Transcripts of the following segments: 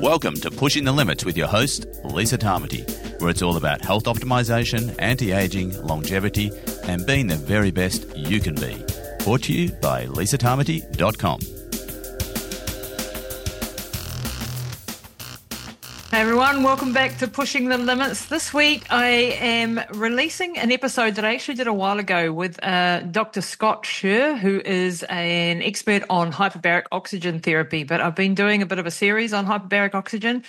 Welcome to Pushing the Limits with your host, Lisa Tamati, where it's all about health optimization, anti aging, longevity, and being the very best you can be. Brought to you by lisatamati.com. Hey everyone, welcome back to Pushing the Limits. This week I am releasing an episode that I actually did a while ago with uh, Dr. Scott Sherr, who is an expert on hyperbaric oxygen therapy. But I've been doing a bit of a series on hyperbaric oxygen.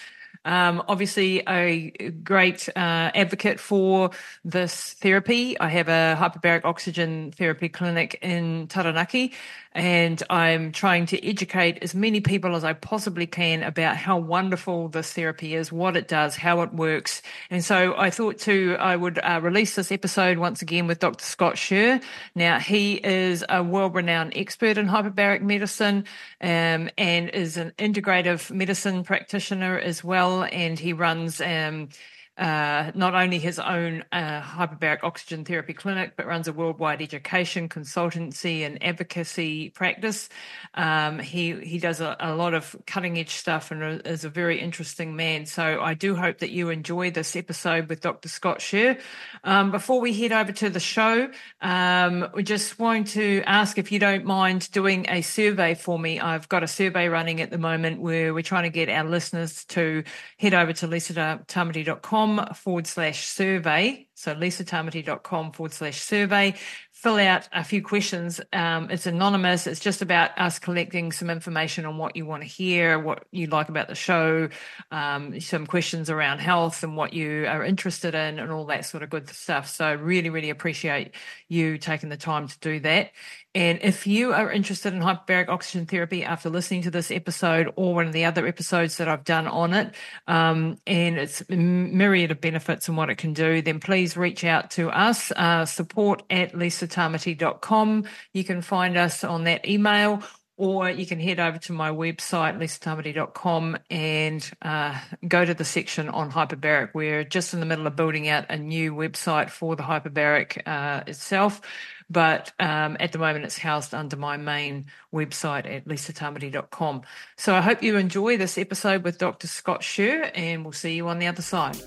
Um, obviously, a great uh, advocate for this therapy. I have a hyperbaric oxygen therapy clinic in Taranaki, and I'm trying to educate as many people as I possibly can about how wonderful this therapy is, what it does, how it works. And so I thought to I would uh, release this episode once again with Dr. Scott Sherr. Now he is a world-renowned expert in hyperbaric medicine um, and is an integrative medicine practitioner as well, and he runs. Um, uh, not only his own uh, hyperbaric oxygen therapy clinic, but runs a worldwide education, consultancy, and advocacy practice. Um, he he does a, a, lot of cutting edge stuff and is a very interesting man. So I do hope that you enjoy this episode with Dr. Scott Sherr. Um, before we head over to the show, um, we just want to ask if you don't mind doing a survey for me. I've got a survey running at the moment where we're trying to get our listeners to head over to lisatamati.com forward slash survey. So lisatamati.com forward slash survey fill out a few questions. Um, it's anonymous. It's just about us collecting some information on what you want to hear, what you like about the show, um, some questions around health and what you are interested in, and all that sort of good stuff. So, really, really appreciate you taking the time to do that. And if you are interested in hyperbaric oxygen therapy after listening to this episode or one of the other episodes that I've done on it, um, and it's myriad of benefits and what it can do, then please reach out to us, uh, support at lisatamati.com. You can find us on that email or you can head over to my website, lisatamati.com, and uh, go to the section on hyperbaric. We're just in the middle of building out a new website for the hyperbaric uh, itself. But um, at the moment, it's housed under my main website at lisatamati.com. So I hope you enjoy this episode with Dr. Scott Sherr, and we'll see you on the other side.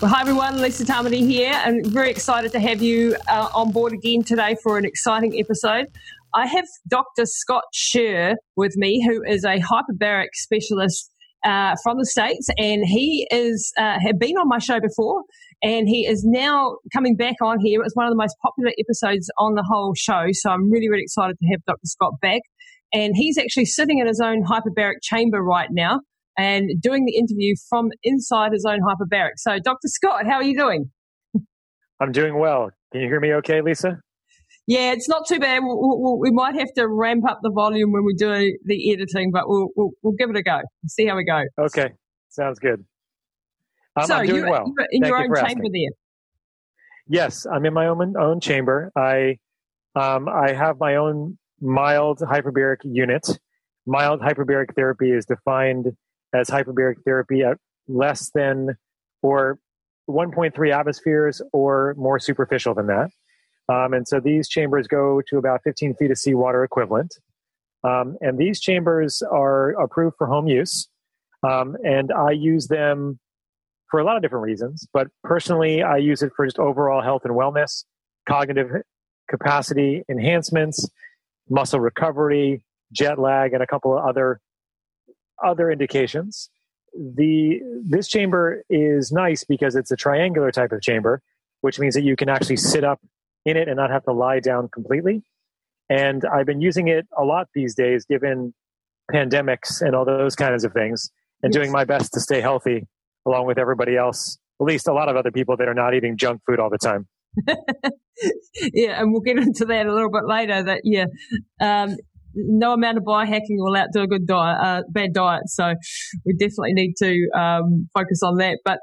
Well, hi everyone, Lisa Tamati here, and very excited to have you uh, on board again today for an exciting episode. I have Dr. Scott Sherr with me, who is a hyperbaric specialist uh, from the States, and he is uh, had been on my show before and he is now coming back on here. It was one of the most popular episodes on the whole show. So I'm really, really excited to have Dr. Scott back. And he's actually sitting in his own hyperbaric chamber right now and doing the interview from inside his own hyperbaric. So, Dr. Scott, how are you doing? I'm doing well. Can you hear me okay, Lisa? Yeah, it's not too bad. We'll, we'll, we might have to ramp up the volume when we do the editing, but we'll, we'll, give it a go. See how we go. Okay, sounds good. I'm, so I'm doing you, well. You're in Thank your own chamber asking. there. Yes, I'm in my own own chamber. I um, I have my own mild hyperbaric unit. Mild hyperbaric therapy is defined as hyperbaric therapy at less than or 1.3 atmospheres or more superficial than that. Um, and so these chambers go to about 15 feet of seawater equivalent. Um, and these chambers are approved for home use. Um, and I use them for a lot of different reasons. But personally, I use it for just overall health and wellness, cognitive capacity enhancements, muscle recovery, jet lag, and a couple of other other indications. The this chamber is nice because it's a triangular type of chamber, which means that you can actually sit up in it and not have to lie down completely. And I've been using it a lot these days, given pandemics and all those kinds of things, and yes. doing my best to stay healthy along with everybody else, at least a lot of other people that are not eating junk food all the time. yeah, and we'll get into that a little bit later. That yeah, um, no amount of biohacking will outdo a good diet, uh, bad diet. So we definitely need to um, focus on that. But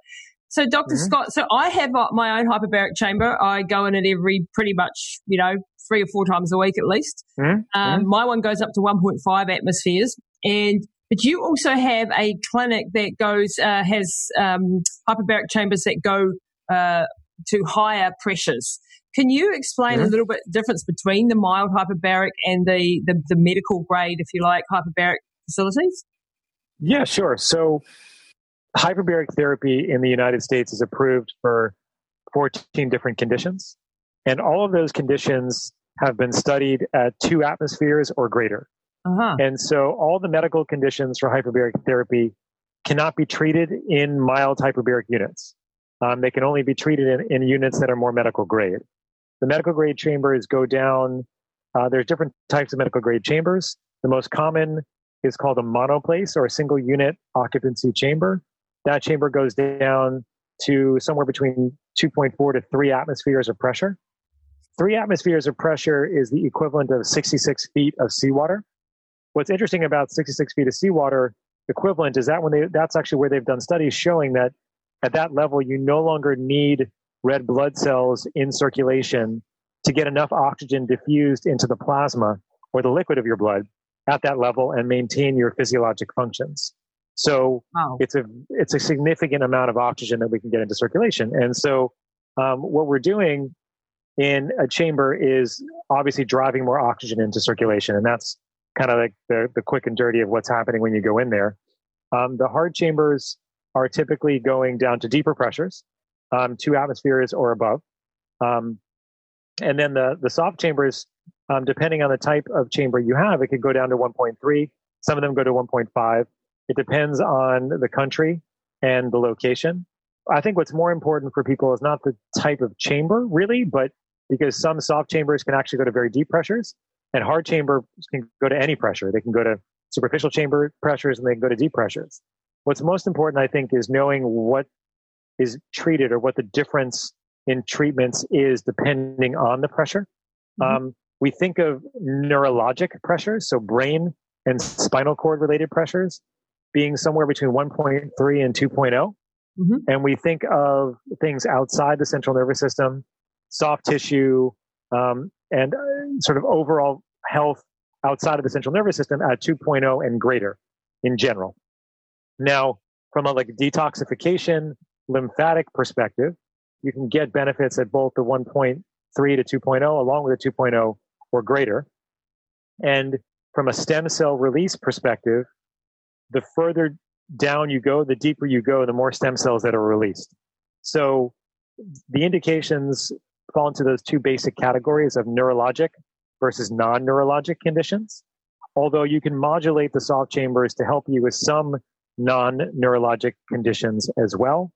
so, doctor mm-hmm. Scott, so I have my own hyperbaric chamber. I go in it every pretty much, you know, three or four times a week at least. Mm-hmm. Um, mm-hmm. my one goes up to 1.5 atmospheres, and but you also have a clinic that goes uh, has um, hyperbaric chambers that go uh, to higher pressures. Can you explain mm-hmm. a little bit difference between the mild hyperbaric and the, the, the medical grade, if you like, hyperbaric facilities? Yeah, sure. So hyperbaric therapy in the United States is approved for 14 different conditions. And all of those conditions have been studied at two atmospheres or greater. Uh-huh. And so all the medical conditions for hyperbaric therapy cannot be treated in mild hyperbaric units. Um, they can only be treated in, in, units that are more medical grade. The medical grade chambers go down. Uh, there's different types of medical grade chambers. The most common is called a monoplace or a single unit occupancy chamber. That chamber goes down to somewhere between 2.4 to 3 atmospheres of pressure. Three atmospheres of pressure is the equivalent of 66 feet of seawater. What's interesting about 66 feet of seawater equivalent is that when they, that's actually where they've done studies showing that at that level, you no longer need red blood cells in circulation to get enough oxygen diffused into the plasma or the liquid of your blood at that level and maintain your physiologic functions. So wow. it's a it's a significant amount of oxygen that we can get into circulation. And so um, what we're doing in a chamber is obviously driving more oxygen into circulation, and that's kind of like the, the quick and dirty of what's happening when you go in there. Um, the hard chambers are typically going down to deeper pressures, um, two atmospheres or above. Um, and then the, the soft chambers, um, depending on the type of chamber you have, it could go down to 1.3. Some of them go to 1.5. It depends on the country and the location. I think what's more important for people is not the type of chamber, really, but because some soft chambers can actually go to very deep pressures and hard chambers can go to any pressure. They can go to superficial chamber pressures and they can go to deep pressures. What's most important, I think, is knowing what is treated or what the difference in treatments is depending on the pressure. Mm-hmm. Um, we think of neurologic pressures, so brain and spinal cord related pressures, being somewhere between 1.3 and 2.0. Mm-hmm. And we think of things outside the central nervous system, soft tissue, um, and uh, sort of overall health outside of the central nervous system at 2.0 and greater in general. Now, from a like detoxification lymphatic perspective, you can get benefits at both the 1.3 to 2.0 along with the 2.0 or greater. And from a stem cell release perspective, the further down you go, the deeper you go, the more stem cells that are released. So the indications fall into those two basic categories of neurologic versus non neurologic conditions. Although you can modulate the soft chambers to help you with some non neurologic conditions as well.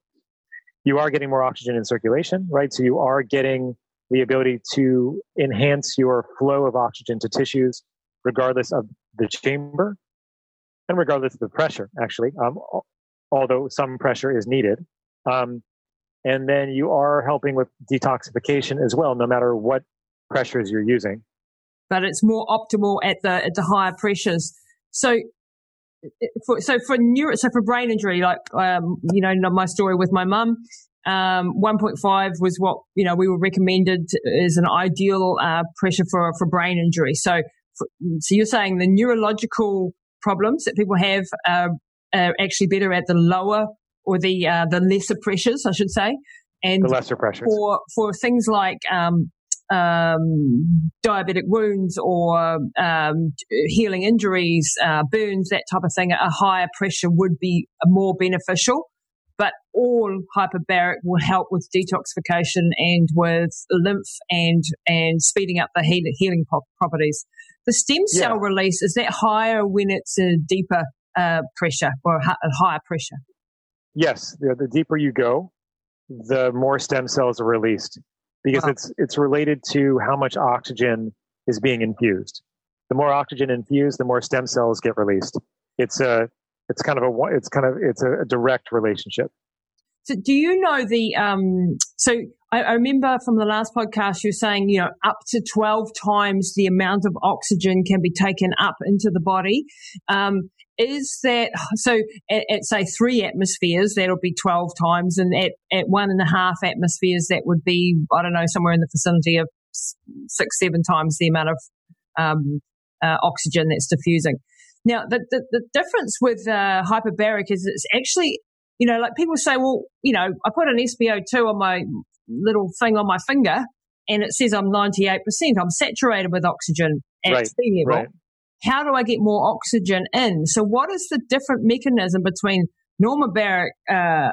You are getting more oxygen in circulation, right? So you are getting the ability to enhance your flow of oxygen to tissues, regardless of the chamber and regardless of the pressure, actually, um, although some pressure is needed. Um, and then you are helping with detoxification as well, no matter what pressures you're using. But it's more optimal at the at the higher pressures. So for, so for neuro, so for brain injury, like, um, you know, my story with my mum, um, 1.5 was what, you know, we were recommended as an ideal, uh, pressure for, for brain injury. So, for, so you're saying the neurological problems that people have are, are actually better at the lower or the, uh, the lesser pressures, I should say. And the lesser pressures. For, for things like, um, um, diabetic wounds or um, healing injuries, uh, burns, that type of thing, a higher pressure would be more beneficial. But all hyperbaric will help with detoxification and with lymph and and speeding up the heal- healing properties. The stem cell yeah. release is that higher when it's a deeper uh, pressure or a higher pressure. Yes, the, the deeper you go, the more stem cells are released because wow. it's it's related to how much oxygen is being infused. The more oxygen infused, the more stem cells get released. It's a it's kind of a it's kind of it's a, direct relationship. So, do you know the? Um, so, I, I, remember from the last podcast you were saying, you know, up to twelve times the amount of oxygen can be taken up into the body. Um, is that so at, at, say three atmospheres that'll be 12 times and at, at one and a half atmospheres that would be i don't know somewhere in the vicinity of six seven times the amount of um, uh, oxygen that's diffusing now the, the, the difference with uh, hyperbaric is it's actually you know like people say well you know i put an spo2 on my little thing on my finger and it says I'm 98%. I'm saturated with oxygen at Right, sea level. right. How do I get more oxygen in? So, what is the different mechanism between normal baric uh,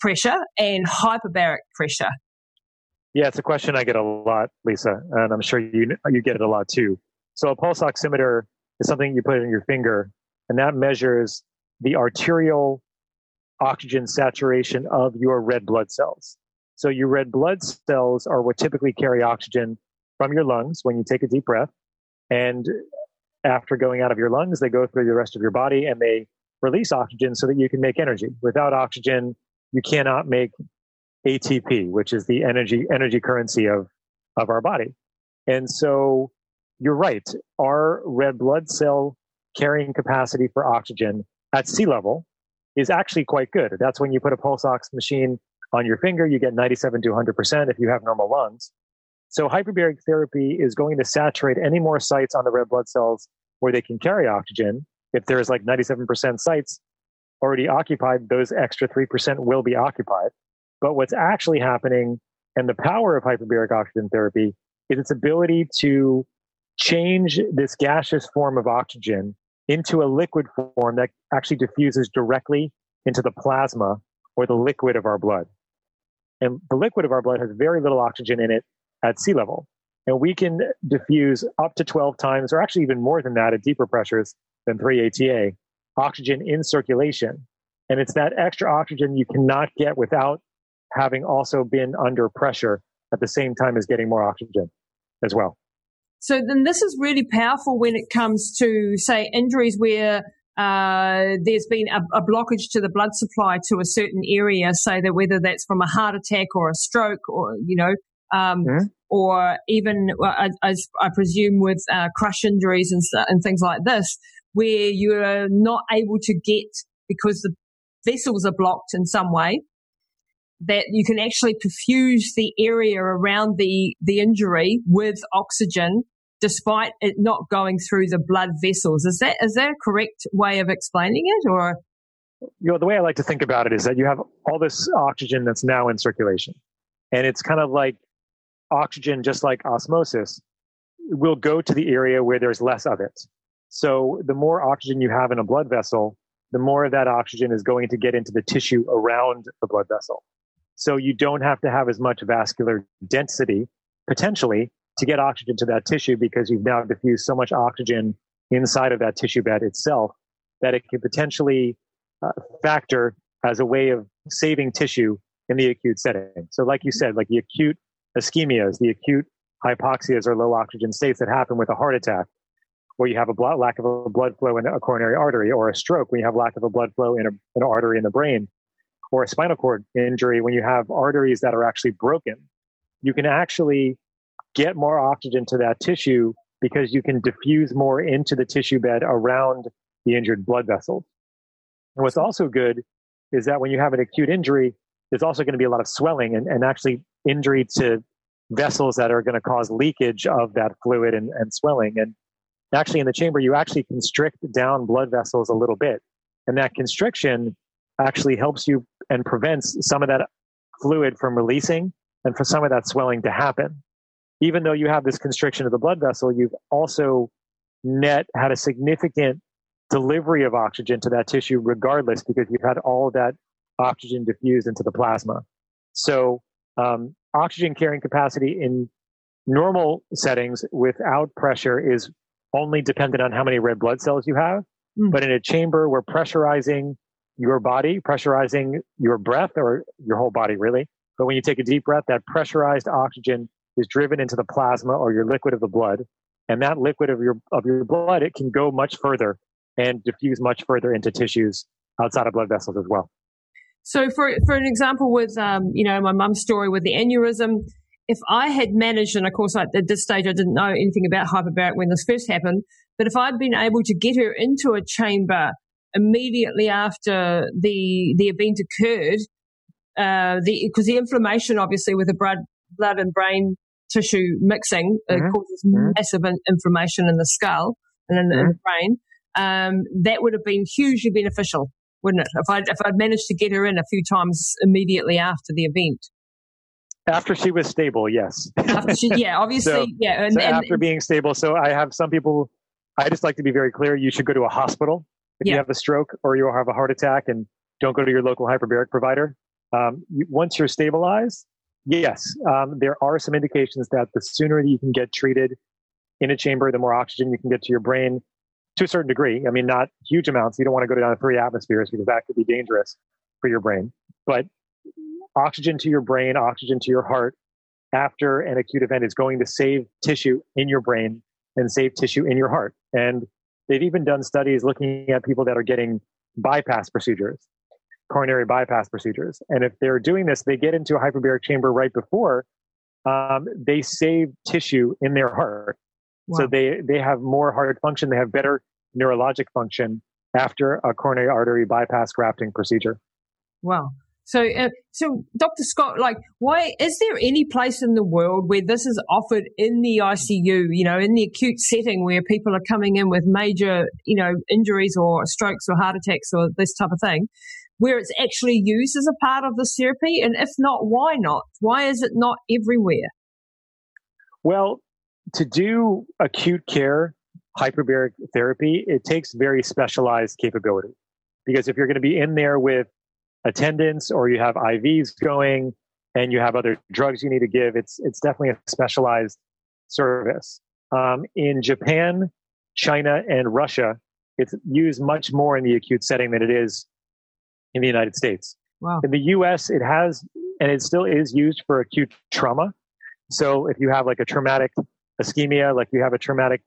pressure and hyperbaric pressure? Yeah, it's a question I get a lot, Lisa, and I'm sure you you get it a lot too. So a pulse oximeter is something you put in your finger, and that measures the arterial oxygen saturation of your red blood cells. So your red blood cells are what typically carry oxygen from your lungs when you take a deep breath, and after going out of your lungs, they go through the rest of your body and they release oxygen so that you can make energy. Without oxygen, you cannot make ATP, which is the energy energy currency of of our body. And so you're right. Our red blood cell carrying capacity for oxygen at sea level is actually quite good. That's when you put a pulse ox machine on your finger, you get 97 to 100% if you have normal lungs. So hyperbaric therapy is going to saturate any more sites on the red blood cells where they can carry oxygen. If there's like 97% sites already occupied, those extra 3% will be occupied. But what's actually happening and the power of hyperbaric oxygen therapy is its ability to change this gaseous form of oxygen into a liquid form that actually diffuses directly into the plasma or the liquid of our blood. And the liquid of our blood has very little oxygen in it at sea level. And we can diffuse up to 12 times, or actually even more than that at deeper pressures than 3 ATA, oxygen in circulation. And it's that extra oxygen you cannot get without having also been under pressure at the same time as getting more oxygen as well. So then this is really powerful when it comes to, say, injuries where uh, there's been a, a, blockage to the blood supply to a certain area, so that whether that's from a heart attack or a stroke or, you know, um, mm-hmm. or even, as I presume, with uh, crush injuries and, and things like this, where you're not able to get, because the vessels are blocked in some way, that you can actually perfuse the area around the, the injury with oxygen despite it not going through the blood vessels. Is that is that a correct way of explaining it or you know the way I like to think about it is that you have all this oxygen that's now in circulation. And it's kind of like oxygen just like osmosis will go to the area where there's less of it. So the more oxygen you have in a blood vessel, the more of that oxygen is going to get into the tissue around the blood vessel. So you don't have to have as much vascular density potentially to get oxygen to that tissue because you've now diffused so much oxygen inside of that tissue bed itself that it can potentially uh, factor as a way of saving tissue in the acute setting. So, like you said, like the acute ischemias, the acute hypoxias or low oxygen states that happen with a heart attack, where you have a lack of a blood flow in a coronary artery, or a stroke when you have lack of a blood flow in a, an artery in the brain, or a spinal cord injury when you have arteries that are actually broken. You can actually get more oxygen to that tissue because you can diffuse more into the tissue bed around the injured blood vessels. And what's also good is that when you have an acute injury, there's also going to be a lot of swelling and, and actually injury to vessels that are going to cause leakage of that fluid and, and swelling. And actually, in the chamber, you actually constrict down blood vessels a little bit. And that constriction actually helps you and prevents some of that fluid from releasing and for some of that swelling to happen even though you have this constriction of the blood vessel, you've also net had a significant delivery of oxygen to that tissue regardless because you've had all of that oxygen diffused into the plasma. So um, oxygen carrying capacity in normal settings without pressure is only dependent on how many red blood cells you have. Mm. But in a chamber where pressurizing your body, pressurizing your breath or your whole body really, but when you take a deep breath, that pressurized oxygen is driven into the plasma or your liquid of the blood. And that liquid of your of your blood, it can go much further and diffuse much further into tissues outside of blood vessels as well. So, for for an example, with um, you know my mum's story with the aneurysm, if I had managed, and of course at this stage I didn't know anything about hyperbaric when this first happened, but if I'd been able to get her into a chamber immediately after the the event occurred, uh, the because the inflammation obviously with the blood blood and brain tissue mixing mm-hmm. causes mm-hmm. massive in- inflammation in the skull and in the, mm-hmm. in the brain. Um, that would have been hugely beneficial, wouldn't it? If I'd, if I'd managed to get her in a few times immediately after the event. After she was stable, yes. She, yeah, obviously, so, yeah. And, so and, after being stable, so I have some people. I just like to be very clear. You should go to a hospital if yeah. you have a stroke or you have a heart attack, and don't go to your local hyperbaric provider. Um, once you're stabilized, yes, um, there are some indications that the sooner that you can get treated in a chamber, the more oxygen you can get to your brain to a certain degree. I mean, not huge amounts. You don't want to go down to three atmospheres because that could be dangerous for your brain. But oxygen to your brain, oxygen to your heart after an acute event is going to save tissue in your brain and save tissue in your heart. And they've even done studies looking at people that are getting bypass procedures, coronary bypass procedures. And if they're doing this, they get into a hyperbaric chamber right before, um, they save tissue in their heart. Wow. So they, they have more heart function, they have better neurologic function after a coronary artery bypass grafting procedure. Wow. So, uh, so Dr. Scott, like, why is there any place in the world where this is offered in the ICU? You know, in the acute setting where people are coming in with major, you know, injuries or strokes or heart attacks or this type of thing, where it's actually used as a part of the therapy? And if not, why not? Why is it not everywhere? Well, to do acute care hyperbaric therapy, it takes very specialized capability. Because if you're going to be in there with attendants or you have IVs going and you have other drugs you need to give, it's it's definitely a specialized service. Um, in Japan, China, and Russia, it's used much more in the acute setting than it is in the United States. Wow. In the U.S., it has and it still is used for acute trauma. So if you have like a traumatic ischemia, like you have a traumatic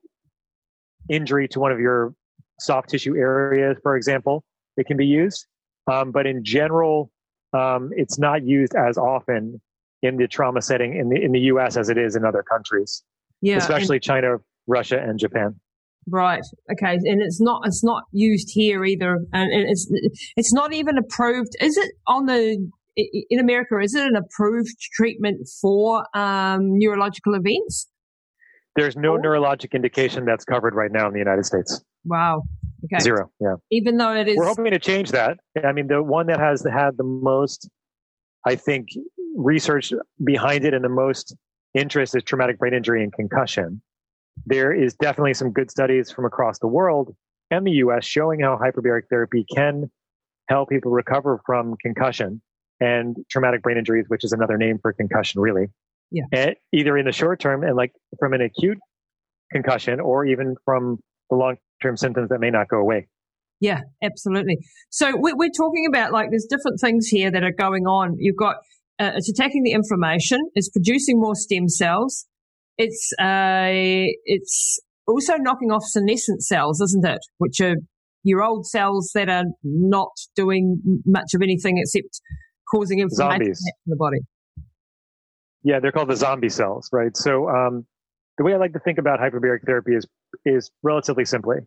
injury to one of your soft tissue areas, for example, it can be used. Um, but in general, um, it's not used as often in the trauma setting in the in the U.S. as it is in other countries. Yeah, especially China, Russia, and Japan. Right. Okay. And it's not it's not used here either, and it's it's not even approved. Is it on the in America? Is it an approved treatment for um, neurological events? There's no oh. neurologic indication that's covered right now in the United States. Wow. Okay. Zero. Yeah. Even though it is. We're hoping to change that. I mean, the one that has had the most, I think, research behind it and the most interest is traumatic brain injury and concussion. There is definitely some good studies from across the world and the US showing how hyperbaric therapy can help people recover from concussion and traumatic brain injuries, which is another name for concussion, really. Yeah. And either in the short term and like from an acute concussion or even from the long term symptoms that may not go away. Yeah, absolutely. So we're talking about like there's different things here that are going on. You've got uh, it's attacking the inflammation. It's producing more stem cells. It's uh, it's also knocking off senescent cells, isn't it? Which are your old cells that are not doing much of anything except causing inflammation Zombies. in the body. Yeah, they're called the zombie cells, right? So um, the way I like to think about hyperbaric therapy is is relatively simply.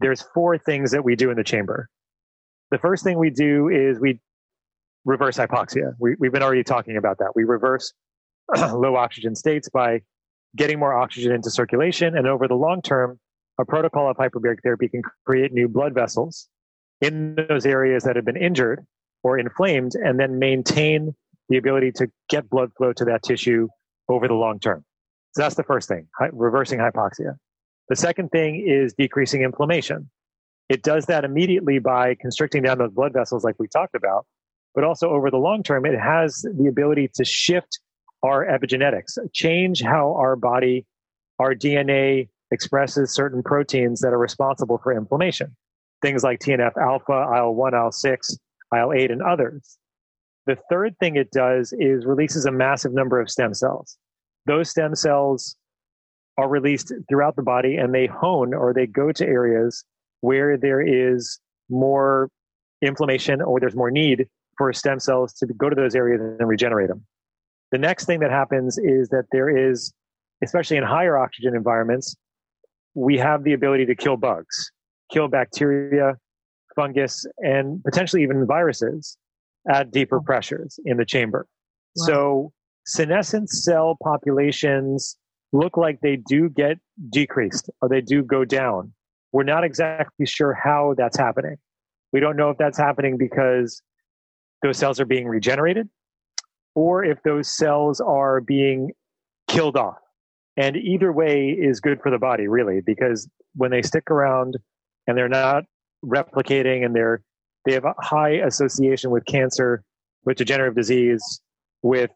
There's four things that we do in the chamber. The first thing we do is we reverse hypoxia. We, we've been already talking about that. We reverse low oxygen states by getting more oxygen into circulation. And over the long term, a protocol of hyperbaric therapy can create new blood vessels in those areas that have been injured or inflamed and then maintain the ability to get blood flow to that tissue over the long term. So that's the first thing, reversing hypoxia. The second thing is decreasing inflammation. It does that immediately by constricting down those blood vessels, like we talked about, but also over the long term, it has the ability to shift our epigenetics, change how our body, our DNA expresses certain proteins that are responsible for inflammation. Things like TNF alpha, IL 1, IL 6, IL 8, and others. The third thing it does is releases a massive number of stem cells. Those stem cells are released throughout the body and they hone or they go to areas where there is more inflammation or there's more need for stem cells to go to those areas and regenerate them. The next thing that happens is that there is, especially in higher oxygen environments, we have the ability to kill bugs, kill bacteria, fungus, and potentially even viruses at deeper pressures in the chamber. Wow. So senescent cell populations look like they do get decreased or they do go down. We're not exactly sure how that's happening. We don't know if that's happening because those cells are being regenerated or if those cells are being killed off. And either way is good for the body, really, because when they stick around and they're not replicating and they're they have a high association with cancer, with degenerative disease, with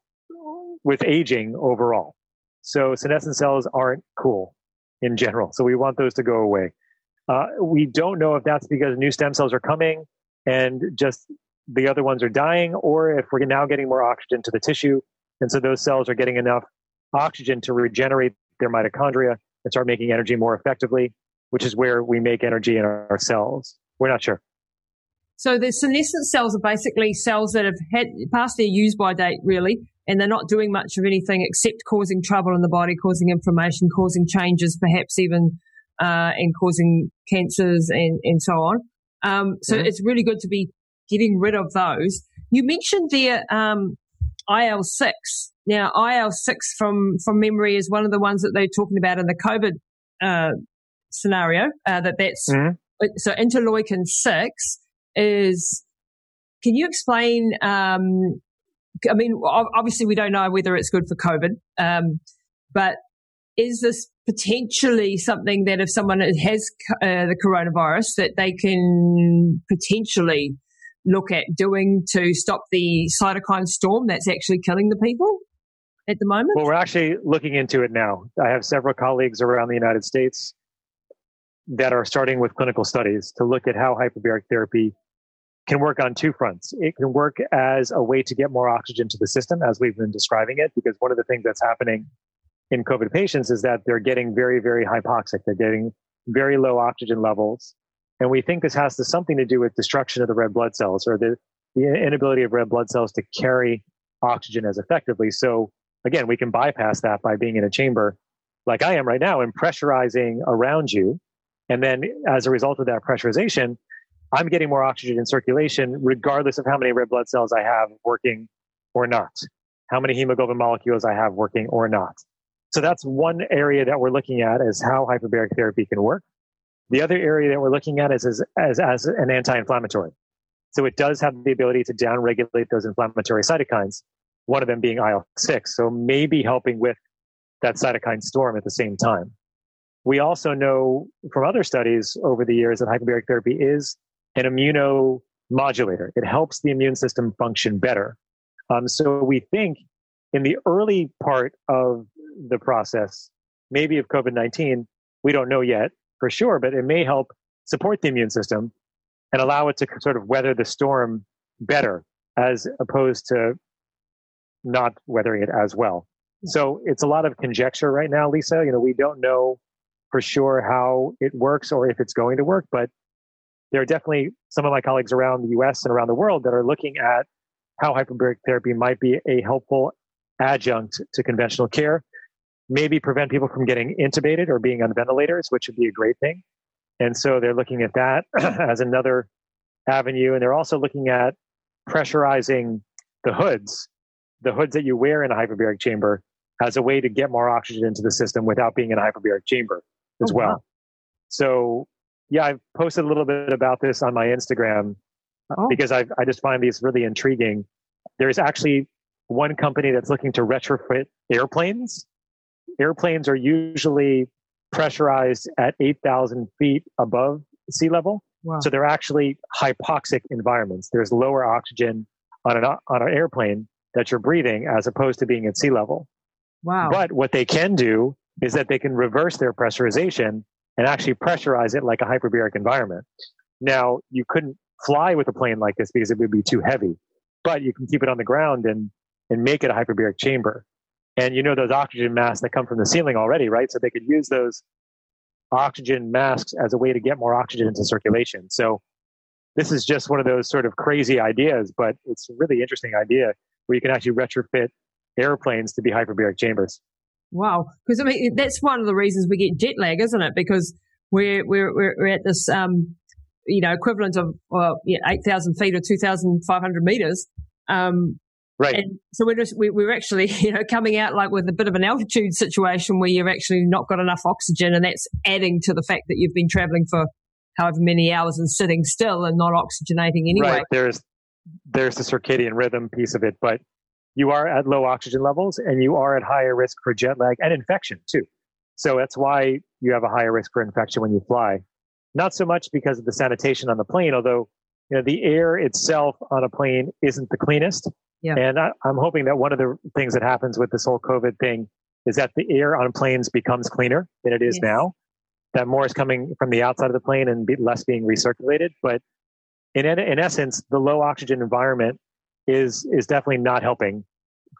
with aging overall. So senescent cells aren't cool in general. So we want those to go away. Uh, we don't know if that's because new stem cells are coming and just the other ones are dying, or if we're now getting more oxygen to the tissue. And so those cells are getting enough oxygen to regenerate their mitochondria and start making energy more effectively, which is where we make energy in our cells. We're not sure. So the senescent cells are basically cells that have had past their use by date, really, and they're not doing much of anything except causing trouble in the body, causing inflammation, causing changes, perhaps even, uh, and causing cancers and, and so on. Um, so mm-hmm. it's really good to be getting rid of those. You mentioned there, um, IL-6. Now, IL-6 from, from memory is one of the ones that they're talking about in the COVID, uh, scenario, uh, that that's, mm-hmm. so interleukin 6 is can you explain? Um, I mean, obviously, we don't know whether it's good for COVID, um, but is this potentially something that if someone has uh, the coronavirus, that they can potentially look at doing to stop the cytokine storm that's actually killing the people at the moment? Well, we're actually looking into it now. I have several colleagues around the United States that are starting with clinical studies to look at how hyperbaric therapy can work on two fronts. It can work as a way to get more oxygen to the system, as we've been describing it, because one of the things that's happening in COVID patients is that they're getting very, very hypoxic. They're getting very low oxygen levels. And we think this has to, something to do with destruction of the red blood cells or the, the inability of red blood cells to carry oxygen as effectively. So again, we can bypass that by being in a chamber like I am right now and pressurizing around you. And then as a result of that pressurization, I'm getting more oxygen in circulation, regardless of how many red blood cells I have working or not, how many hemoglobin molecules I have working or not. So that's one area that we're looking at is how hyperbaric therapy can work. The other area that we're looking at is as, as, as an anti-inflammatory. So it does have the ability to downregulate those inflammatory cytokines, one of them being IL-6. So maybe helping with that cytokine storm at the same time. We also know from other studies over the years that hyperbaric therapy is an immunomodulator. It helps the immune system function better. Um, so we think in the early part of the process, maybe of COVID 19, we don't know yet for sure, but it may help support the immune system and allow it to sort of weather the storm better as opposed to not weathering it as well. So it's a lot of conjecture right now, Lisa. You know, we don't know for sure how it works or if it's going to work, but there are definitely some of my colleagues around the US and around the world that are looking at how hyperbaric therapy might be a helpful adjunct to conventional care, maybe prevent people from getting intubated or being on ventilators, which would be a great thing. And so they're looking at that as another avenue. And they're also looking at pressurizing the hoods, the hoods that you wear in a hyperbaric chamber as a way to get more oxygen into the system without being in a hyperbaric chamber as oh, well. Wow. So yeah, I've posted a little bit about this on my Instagram oh. because I I just find these really intriguing. There's actually one company that's looking to retrofit airplanes. Airplanes are usually pressurized at 8,000 feet above sea level. Wow. So they're actually hypoxic environments. There's lower oxygen on an, on an airplane that you're breathing as opposed to being at sea level. Wow. But what they can do is that they can reverse their pressurization and actually pressurize it like a hyperbaric environment. Now, you couldn't fly with a plane like this because it would be too heavy, but you can keep it on the ground and, and make it a hyperbaric chamber. And you know those oxygen masks that come from the ceiling already, right? So they could use those oxygen masks as a way to get more oxygen into circulation. So this is just one of those sort of crazy ideas, but it's a really interesting idea where you can actually retrofit airplanes to be hyperbaric chambers. Wow, because I mean that's one of the reasons we get jet lag, isn't it? Because we're we're we're at this um, you know equivalent of well, yeah, eight thousand feet or two thousand five hundred meters. Um, right. And so we're just we, we're actually you know coming out like with a bit of an altitude situation where you've actually not got enough oxygen, and that's adding to the fact that you've been traveling for however many hours and sitting still and not oxygenating anyway. Right. There's there's the circadian rhythm piece of it, but you are at low oxygen levels and you are at higher risk for jet lag and infection too. So that's why you have a higher risk for infection when you fly. Not so much because of the sanitation on the plane, although you know the air itself on a plane isn't the cleanest. Yeah. And I, am hoping that one of the things that happens with this whole COVID thing is that the air on planes becomes cleaner than it is yes. now. That more is coming from the outside of the plane and be, less being recirculated. But in in essence, the low oxygen environment is is definitely not helping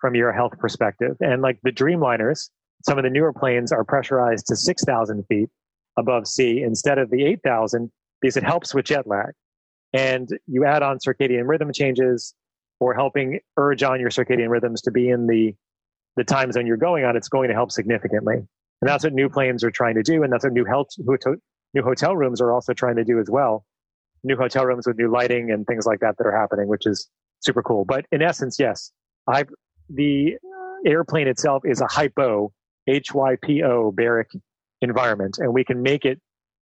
from your health perspective. And like the Dreamliners, some of the newer planes are pressurized to 6,000 feet above sea instead of the 8,000 because it helps with jet lag. And you add on circadian rhythm changes or helping urge on your circadian rhythms to be in the, the time zone you're going on, it's going to help significantly. And that's what new planes are trying to do. And that's what new health, new hotel rooms are also trying to do as well. New hotel rooms with new lighting and things like that that are happening, which is super cool. But in essence, yes, I, the airplane itself is a hypo, H-Y-P-O baric environment, and we can make it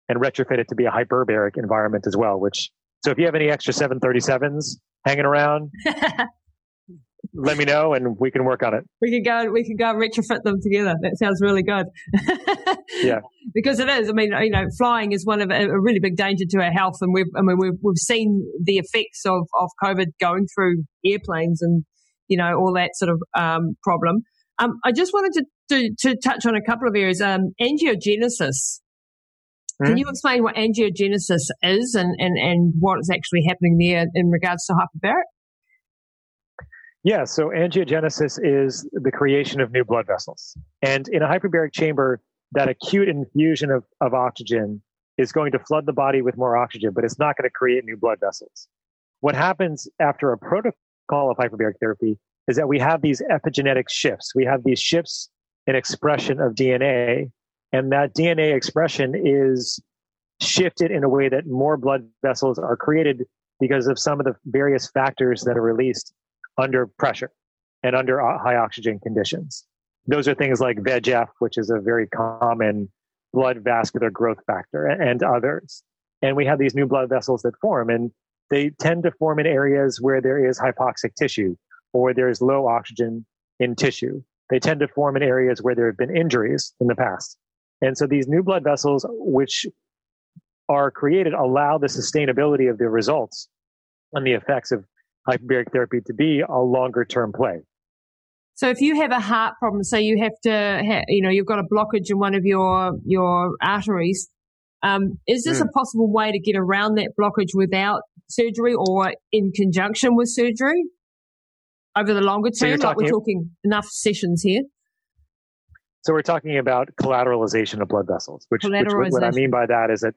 and retrofit it to be a hyperbaric environment as well. Which so if you have any extra 737s hanging around, let me know and we can work on it. We can go. We can go and retrofit them together. That sounds really good. yeah, because it is. I mean, you know, flying is one of a, a really big danger to our health, and we've. I mean, we've we've seen the effects of of COVID going through airplanes and you know, all that sort of um, problem. Um, I just wanted to, to, to, touch on a couple of areas. Um, angiogenesis. Can hmm? you explain what angiogenesis is and, and, and what is actually happening there in regards to hyperbaric? Yeah, so angiogenesis is the creation of new blood vessels. And in a hyperbaric chamber, that acute infusion of, of oxygen is going to flood the body with more oxygen, but it's not going to create new blood vessels. What happens after a protocol of hyperbaric therapy is that we have these epigenetic shifts. We have these shifts in expression of DNA, and that DNA expression is shifted in a way that more blood vessels are created because of some of the various factors that are released under pressure and under uh, high oxygen conditions. Those are things like VEGF, which is a very common blood vascular growth factor, and others. And we have these new blood vessels that form. And they tend to form in areas where there is hypoxic tissue or there is low oxygen in tissue. They tend to form in areas where there have been injuries in the past. And so these new blood vessels, which are created, allow the sustainability of the results and the effects of hyperbaric therapy to be a longer term play. So if you have a heart problem, so you have to, ha- you know, you've got a blockage in one of your your arteries, um, is this mm. a possible way to get around that blockage without surgery or in conjunction with surgery over the longer term? So like we're talking enough sessions here. So we're talking about collateralization of blood vessels, which, which what I mean by that is that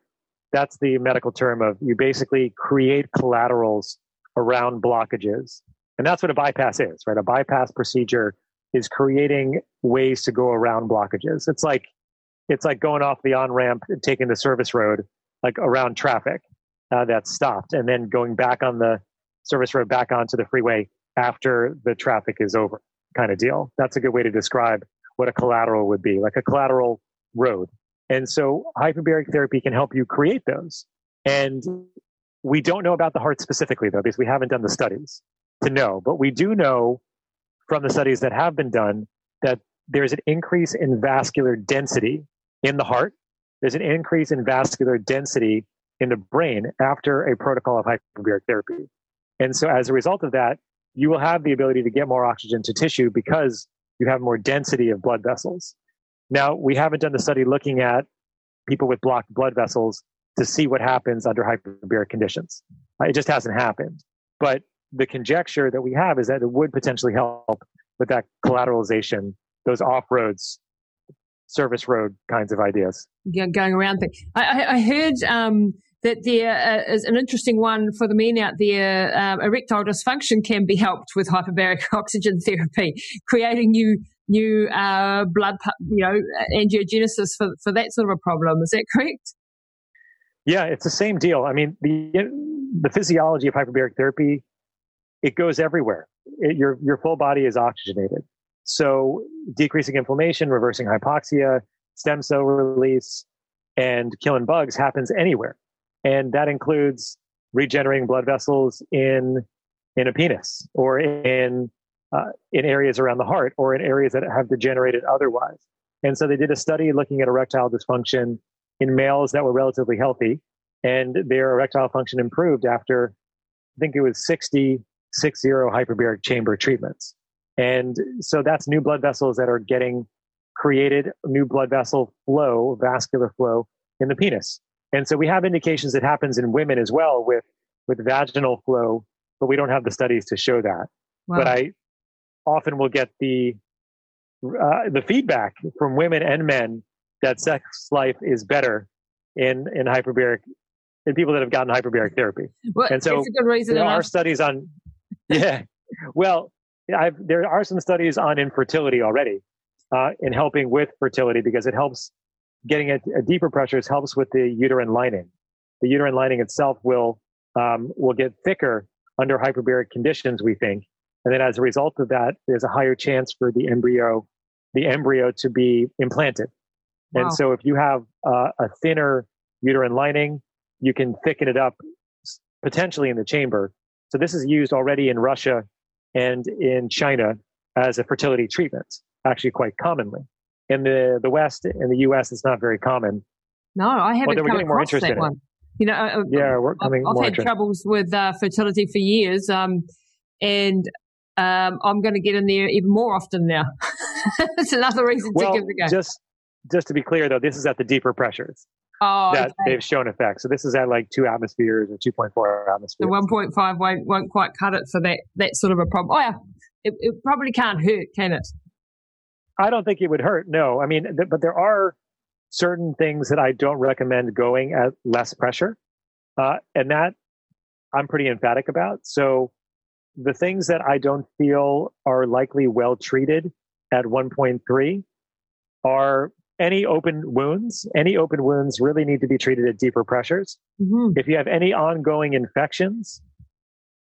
that's the medical term of you basically create collaterals around blockages. And that's what a bypass is, right? A bypass procedure is creating ways to go around blockages. It's like it's like going off the on ramp and taking the service road, like around traffic uh, that's stopped, and then going back on the service road back onto the freeway after the traffic is over, kind of deal. That's a good way to describe what a collateral would be, like a collateral road. And so hyperbaric therapy can help you create those. And we don't know about the heart specifically, though, because we haven't done the studies to know. But we do know from the studies that have been done that there's an increase in vascular density in the heart. There's an increase in vascular density in the brain after a protocol of hyperbaric therapy. And so as a result of that, you will have the ability to get more oxygen to tissue because you have more density of blood vessels. Now, we haven't done the study looking at people with blocked blood vessels to see what happens under hyperbaric conditions. Uh, it just hasn't happened. But the conjecture that we have is that it would potentially help with that collateralization, those off roads service road kinds of ideas. Yeah, going around thing. I, I heard um, that there uh, an interesting one for the men out there. Um, erectile dysfunction can be helped with hyperbaric oxygen therapy, creating new new uh, blood, you know, angiogenesis for for that sort of a problem. Is that correct? Yeah, it's the same deal. I mean, the the physiology of hyperbaric therapy it goes everywhere. It, your your full body is oxygenated. So decreasing inflammation, reversing hypoxia, stem cell release, and killing bugs happens anywhere. And that includes regenerating blood vessels in, in a penis or in uh, in areas around the heart or in areas that have degenerated otherwise. And so they did a study looking at erectile dysfunction in males that were relatively healthy, and their erectile function improved after, I think it was 60, 60 hyperbaric chamber treatments. And so that's new blood vessels that are getting created, new blood vessel flow, vascular flow in the penis. And so we have indications that happens in women as well with, with vaginal flow, but we don't have the studies to show that. Wow. But I often will get the, uh, the feedback from women and men that sex life is better in, in hyperbaric, in people that have gotten hyperbaric therapy. Well, and so there are studies on, yeah, well, I've, there are some studies on infertility already uh, in helping with fertility because it helps getting a, a, deeper pressures helps with the uterine lining. The uterine lining itself will um, will get thicker under hyperbaric conditions, we think, and then as a result of that, there's a higher chance for the embryo the embryo to be implanted. Wow. And so, if you have uh, a thinner uterine lining, you can thicken it up potentially in the chamber. So this is used already in Russia and in China as a fertility treatment, actually quite commonly. In the, the West, in the US, it's not very common. No, I haven't come across that one. You know, uh, yeah, we're coming. I've, I've had troubles with uh, fertility for years, um, and um, I'm going to get in there even more often now. it's another reason well, to give it a go. Just, just to be clear, though, this is at the deeper pressures oh, that okay. they've shown effects. So this is at like two atmospheres or 2.4 atmospheres. The 1.5 won't, won't quite cut it for that, that sort of a problem. Oh, yeah. It, it probably can't hurt, can it? I don't think it would hurt. No, I mean, th- but there are certain things that I don't recommend going at less pressure, uh, and that I'm pretty emphatic about. So the things that I don't feel are likely well treated at 1.3 are any open wounds. Any open wounds really need to be treated at deeper pressures. Mm-hmm. If you have any ongoing infections,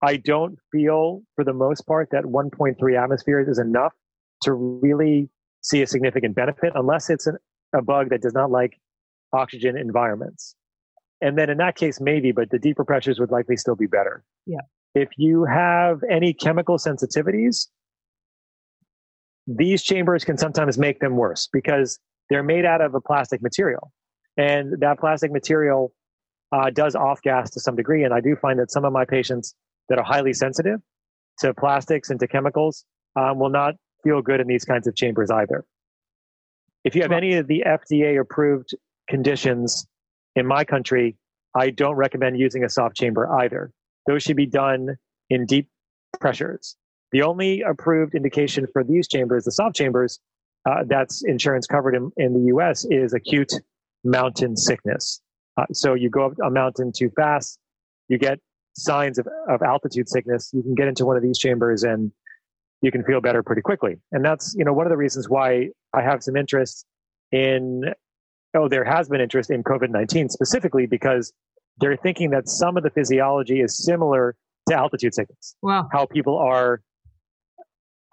I don't feel for the most part that 1.3 atmospheres is enough to really see a significant benefit unless it's an, a bug that does not like oxygen environments. And then in that case, maybe, but the deeper pressures would likely still be better. Yeah. If you have any chemical sensitivities, these chambers can sometimes make them worse because they're made out of a plastic material. And that plastic material uh, does off gas to some degree. And I do find that some of my patients that are highly sensitive to plastics and to chemicals um, will not feel good in these kinds of chambers either. If you have any of the FDA approved conditions in my country, I don't recommend using a soft chamber either. Those should be done in deep pressures. The only approved indication for these chambers, the soft chambers, uh, that's insurance covered in, in the US, is acute mountain sickness. Uh, so you go up a mountain too fast, you get signs of, of altitude sickness, you can get into one of these chambers and you can feel better pretty quickly. And that's, you know, one of the reasons why I have some interest in, oh, there has been interest in COVID 19 specifically because they're thinking that some of the physiology is similar to altitude sickness. Wow. How people are,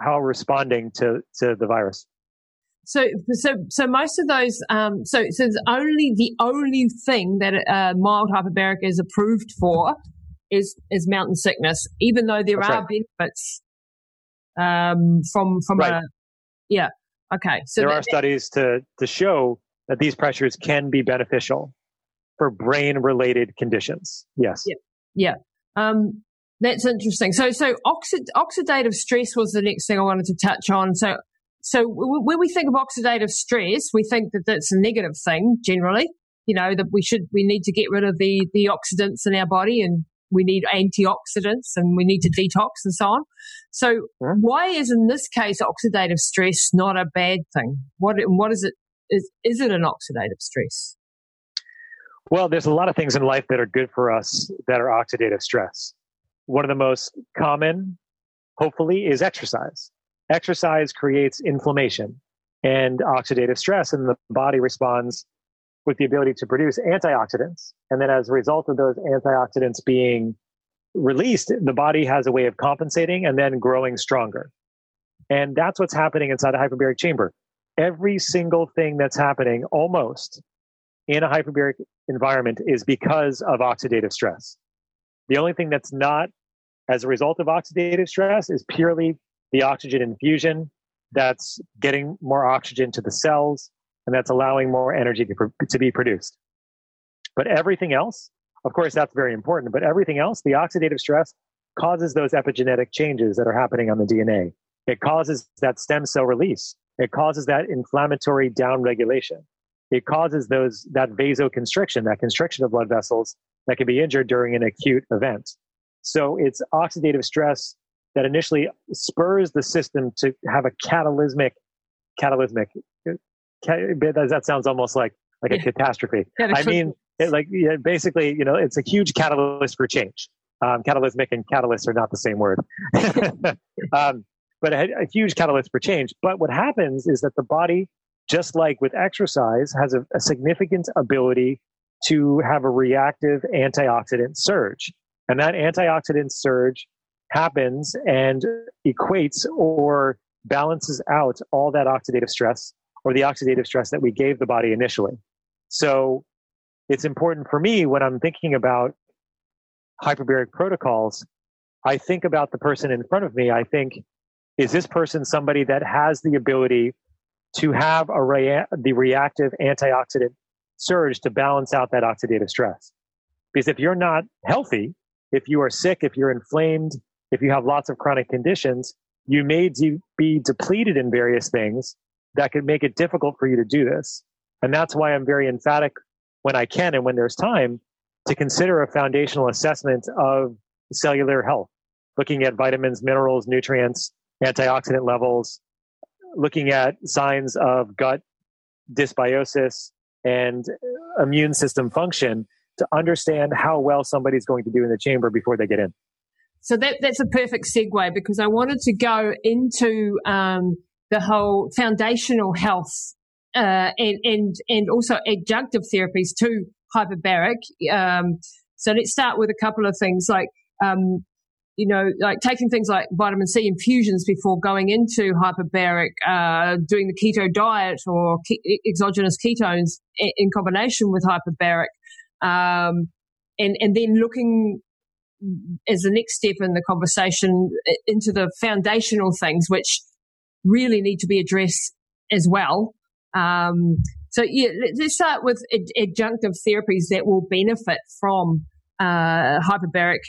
how responding to, to the virus. So, so, so most of those, um, so, so it's only the only thing that uh, mild hyperbaric is approved for is is mountain sickness, even though there That's are right. benefits um, from from right. a yeah. Okay, so there that, are studies to to show that these pressures can be beneficial for brain related conditions. Yes. Yeah. Yeah. Um, that's interesting. So, so oxid, oxidative stress was the next thing I wanted to touch on. So, so when we think of oxidative stress, we think that that's a negative thing generally. You know that we should we need to get rid of the the oxidants in our body and we need antioxidants and we need to mm-hmm. detox and so on. So why is in this case oxidative stress not a bad thing? What what is it? Is is it an oxidative stress? Well, there's a lot of things in life that are good for us that are oxidative stress. One of the most common, hopefully, is exercise. Exercise creates inflammation and oxidative stress, and the body responds with the ability to produce antioxidants. And then as a result of those antioxidants being released, the body has a way of compensating and then growing stronger. And that's what's happening inside a hyperbaric chamber. Every single thing that's happening almost in a hyperbaric environment is because of oxidative stress. The only thing that's not as a result of oxidative stress is purely the oxygen infusion that's getting more oxygen to the cells and that's allowing more energy to, to be produced. But everything else, of course, that's very important. But everything else, the oxidative stress causes those epigenetic changes that are happening on the DNA. It causes that stem cell release. It causes that inflammatory downregulation. It causes those that vasoconstriction, that constriction of blood vessels that can be injured during an acute event. So it's oxidative stress that initially spurs the system to have a catalysmic, catalysmic. That sounds almost like like a catastrophe. I mean, it, like yeah, basically, you know, it's a huge catalyst for change. Um, catalysmic and catalyst are not the same word, um, but a, a huge catalyst for change. But what happens is that the body, just like with exercise, has a, a significant ability to have a reactive antioxidant surge. And that antioxidant surge happens and equates or balances out all that oxidative stress or the oxidative stress that we gave the body initially. So it's important for me when I'm thinking about hyperbaric protocols, I think about the person in front of me. I think, is this person somebody that has the ability to have a rea- the reactive antioxidant surge to balance out that oxidative stress? Because if you're not healthy, if you are sick, if you're inflamed, if you have lots of chronic conditions, you may de- be depleted in various things that could make it difficult for you to do this. And that's why I'm very emphatic when I can and when there's time to consider a foundational assessment of cellular health, looking at vitamins, minerals, nutrients, antioxidant levels, looking at signs of gut dysbiosis and immune system function to understand how well somebody's going to do in the chamber before they get in. So that, that's a perfect segue because I wanted to go into um, the whole foundational health uh, and, and, and also adjunctive therapies to hyperbaric. Um, so let's start with a couple of things like, um, you know, like taking things like vitamin C infusions before going into hyperbaric, uh, doing the keto diet or ke- exogenous ketones in, in combination with hyperbaric, um, and and then looking as the next step in the conversation into the foundational things which really need to be addressed as well. Um, so yeah, let's start with adjunctive therapies that will benefit from uh, hyperbaric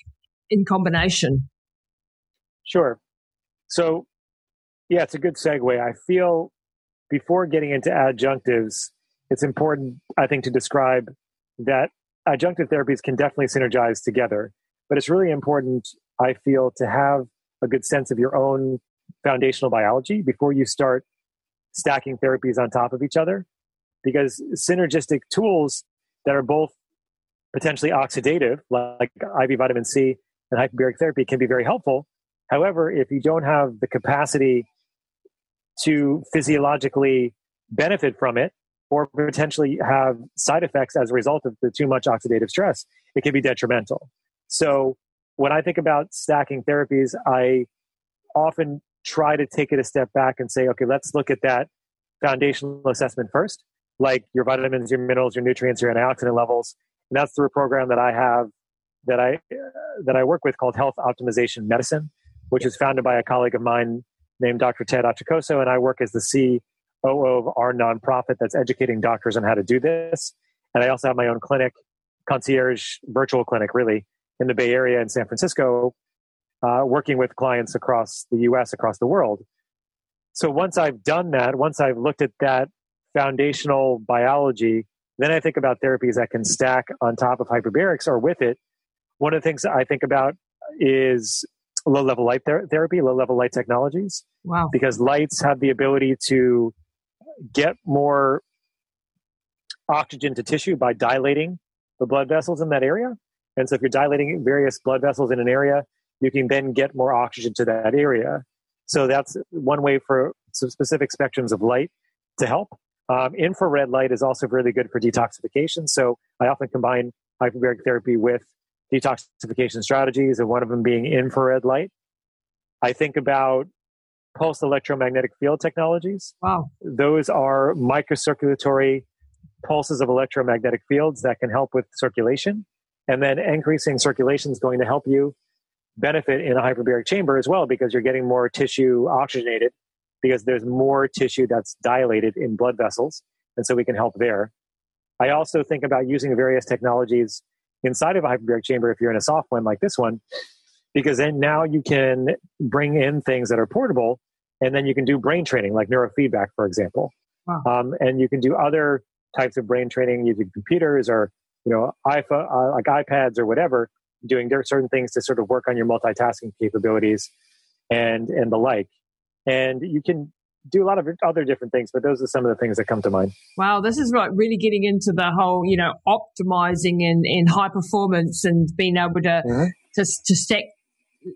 in combination. Sure. So yeah, it's a good segue. I feel before getting into adjunctives, it's important, I think, to describe that adjunctive therapies can definitely synergize together. But it's really important, I feel, to have a good sense of your own foundational biology before you start stacking therapies on top of each other. Because synergistic tools that are both potentially oxidative, like IV vitamin C and hyperbaric therapy, can be very helpful. However, if you don't have the capacity to physiologically benefit from it or potentially have side effects as a result of the too much oxidative stress, it can be detrimental. So when I think about stacking therapies, I often try to take it a step back and say, okay, let's look at that foundational assessment first, like your vitamins, your minerals, your nutrients, your antioxidant levels. And that's through a program that I have that I uh, that I work with called Health Optimization Medicine, which is founded by a colleague of mine named Dr. Ted Achacoso, and I work as the COO of our nonprofit that's educating doctors on how to do this. And I also have my own clinic, concierge virtual clinic, really, in the Bay Area in San Francisco, uh, working with clients across the US, across the world. So once I've done that, once I've looked at that foundational biology, then I think about therapies that can stack on top of hyperbarics or with it. One of the things I think about is low level light ther- therapy, low level light technologies. Wow. Because lights have the ability to get more oxygen to tissue by dilating the blood vessels in that area. And so if you're dilating various blood vessels in an area, you can then get more oxygen to that area. So that's one way for some specific spectrums of light to help. Um, infrared light is also really good for detoxification. So I often combine hyperbaric therapy with detoxification strategies, and one of them being infrared light. I think about pulse electromagnetic field technologies. Wow. Those are microcirculatory pulses of electromagnetic fields that can help with circulation. And then increasing circulation is going to help you benefit in a hyperbaric chamber as well because you're getting more tissue oxygenated because there's more tissue that's dilated in blood vessels. And so we can help there. I also think about using various technologies inside of a hyperbaric chamber if you're in a soft one like this one, because then now you can bring in things that are portable and then you can do brain training like neurofeedback, for example. Wow. Um, and you can do other types of brain training using computers or, you know, iPhone, uh, like iPads or whatever, doing certain things to sort of work on your multitasking capabilities and, and the like. And you can do a lot of other different things, but those are some of the things that come to mind. Wow, this is like really getting into the whole, you know, optimizing and, and high performance and being able to, mm-hmm. to, to stack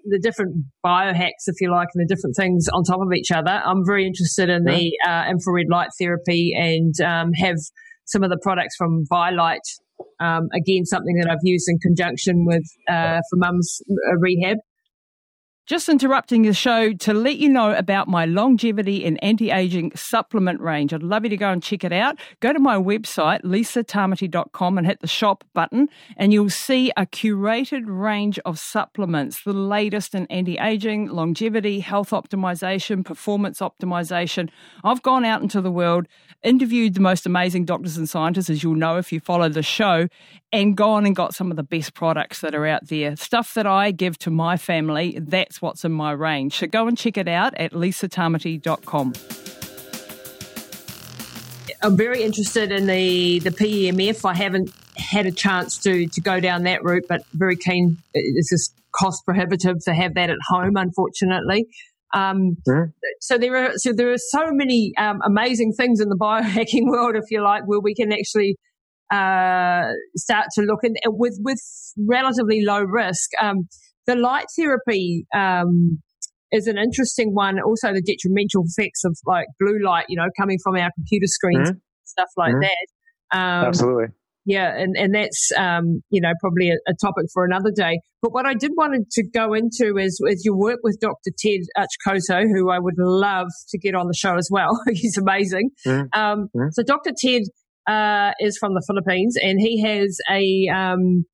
the different biohacks, if you like, and the different things on top of each other. I'm very interested in the uh, infrared light therapy and um, have some of the products from Vielight. Um, again, something that I've used in conjunction with uh, for mum's uh, rehab. Just interrupting the show to let you know about my longevity and anti aging supplement range. I'd love you to go and check it out. Go to my website, lisatamati.com, and hit the shop button, and you'll see a curated range of supplements, the latest in anti aging, longevity, health optimization, performance optimization. I've gone out into the world, interviewed the most amazing doctors and scientists, as you'll know if you follow the show, and gone and got some of the best products that are out there. Stuff that I give to my family, that's what's in my range. So go and check it out at lisatamati.com. I'm very interested in the, the PEMF. I haven't had a chance to, to go down that route, but very keen. It's just cost prohibitive to have that at home, unfortunately. Um, mm-hmm. So there are so there are so many um, amazing things in the biohacking world, if you like, where we can actually uh, start to look and with with relatively low risk. Um, the light therapy um, is an interesting one. Also, the detrimental effects of like blue light, you know, coming from our computer screens, mm-hmm. stuff like mm-hmm. that. Um, Absolutely. Yeah, and, and that's um, you know probably a, a, topic for another day. But what I did wanted to go into is is your work with Dr. Ted Achacoso, who I would love to get on the show as well. He's amazing. Mm-hmm. Um, mm-hmm. so Dr. Ted uh, is from the Philippines, and he has a um,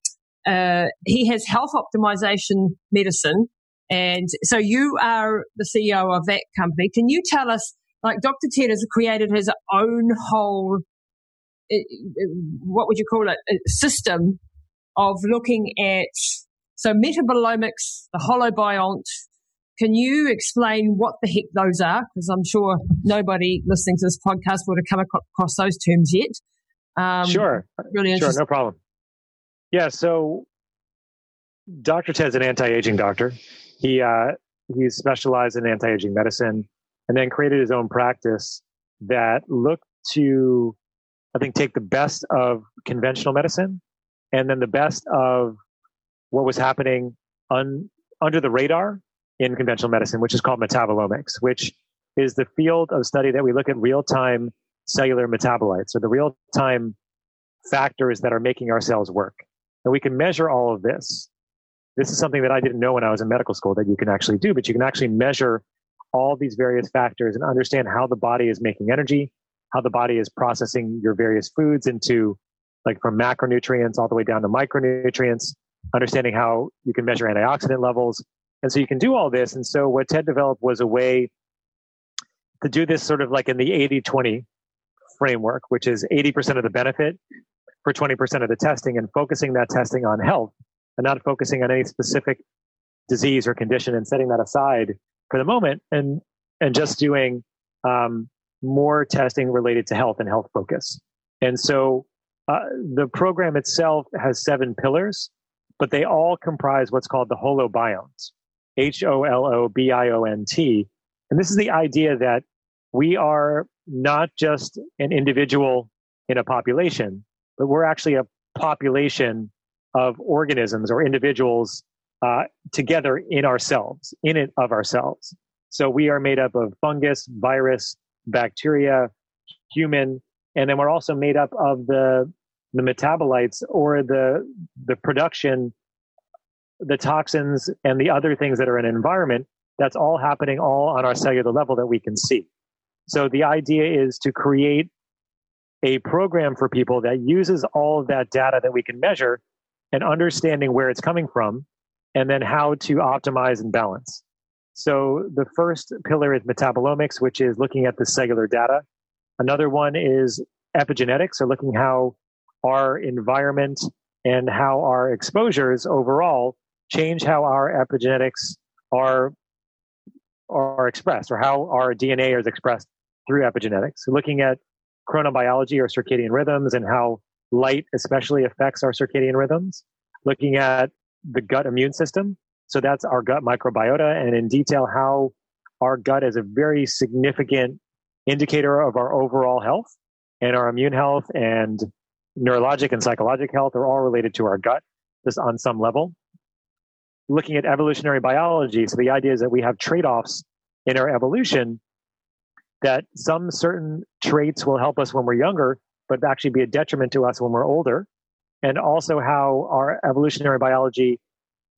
uh, he has health optimization medicine. And so you are the CEO of that company. Can you tell us, like Dr. Ted has created his own whole, uh, what would you call it, system of looking at, so metabolomics, the holobiont. Can you explain what the heck those are? Because I'm sure nobody listening to this podcast would have come across those terms yet. Um, sure. Really sure, no problem. Yeah, so Dr. Ted's an anti-aging doctor. He uh, he specialized in anti-aging medicine, and then created his own practice that looked to, I think, take the best of conventional medicine, and then the best of what was happening un, under the radar in conventional medicine, which is called metabolomics, which is the field of study that we look at real-time cellular metabolites, or the real-time factors that are making our cells work. And we can measure all of this. This is something that I didn't know when I was in medical school that you can actually do, but you can actually measure all these various factors and understand how the body is making energy, how the body is processing your various foods into like from macronutrients all the way down to micronutrients, understanding how you can measure antioxidant levels. And so you can do all this. And so what TED developed was a way to do this sort of like in the 80 20 framework, which is 80% of the benefit for 20% of the testing and focusing that testing on health and not focusing on any specific disease or condition and setting that aside for the moment and and just doing um, more testing related to health and health focus. And so uh, the program itself has seven pillars but they all comprise what's called the holobiont h-o-l-o-b-i-o-n-t and this is the idea that we are not just an individual in a population but we're actually a population of organisms or individuals uh, together in ourselves, in it of ourselves. So we are made up of fungus, virus, bacteria, human, and then we're also made up of the the metabolites or the the production, the toxins and the other things that are in an environment. That's all happening all on our cellular level that we can see. So the idea is to create a program for people that uses all of that data that we can measure and understanding where it's coming from and then how to optimize and balance. So the first pillar is metabolomics, which is looking at the cellular data. Another one is epigenetics, or looking how our environment and how our exposures overall change how our epigenetics are are expressed or how our DNA is expressed through epigenetics. So looking at chronobiology or circadian rhythms and how light especially affects our circadian rhythms, looking at the gut immune system. So that's our gut microbiota and in detail how our gut is a very significant indicator of our overall health and our immune health and neurologic and psychologic health are all related to our gut just on some level. Looking at evolutionary biology. So the idea is that we have trade-offs in our evolution that some certain traits will help us when we're younger, but actually be a detriment to us when we're older. And also how our evolutionary biology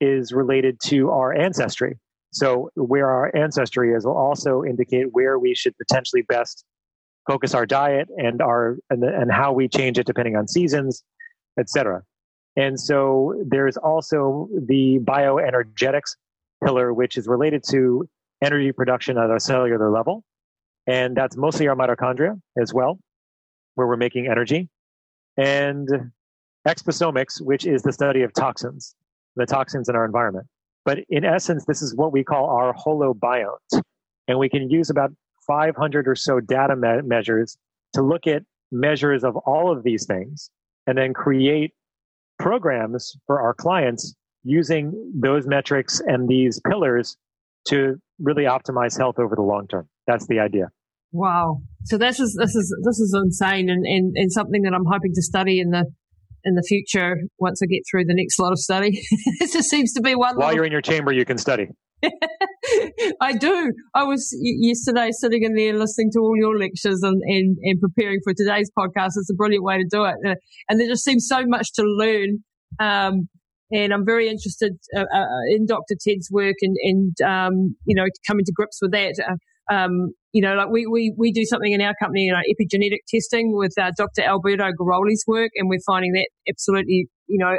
is related to our ancestry. So where our ancestry is will also indicate where we should potentially best focus our diet and our and, and how we change it depending on seasons, etc. And so there's also the bioenergetics pillar, which is related to energy production at a cellular level. And that's mostly our mitochondria as well, where we're making energy. And exposomics, which is the study of toxins, the toxins in our environment. But in essence, this is what we call our holobionts. And we can use about 500 or so data me- measures to look at measures of all of these things and then create programs for our clients using those metrics and these pillars to really optimize health over the long term. That's the idea. Wow. So this is this is this is insane and, and, and something that I'm hoping to study in the in the future once I get through the next lot of study. it just seems to be one. While you're in your chamber, you can study. I do. I was yesterday sitting in there listening to all your lectures and, and, and preparing for today's podcast. It's a brilliant way to do it. Uh, and there just seems so much to learn. Um, and I'm very interested uh, uh, in Dr. Ted's work and, and um, you know, coming to grips with that. Uh, um, you know, like we, we, we do something in our company, you know, epigenetic testing with uh, Dr. Alberto Garoli's work, and we're finding that absolutely, you know,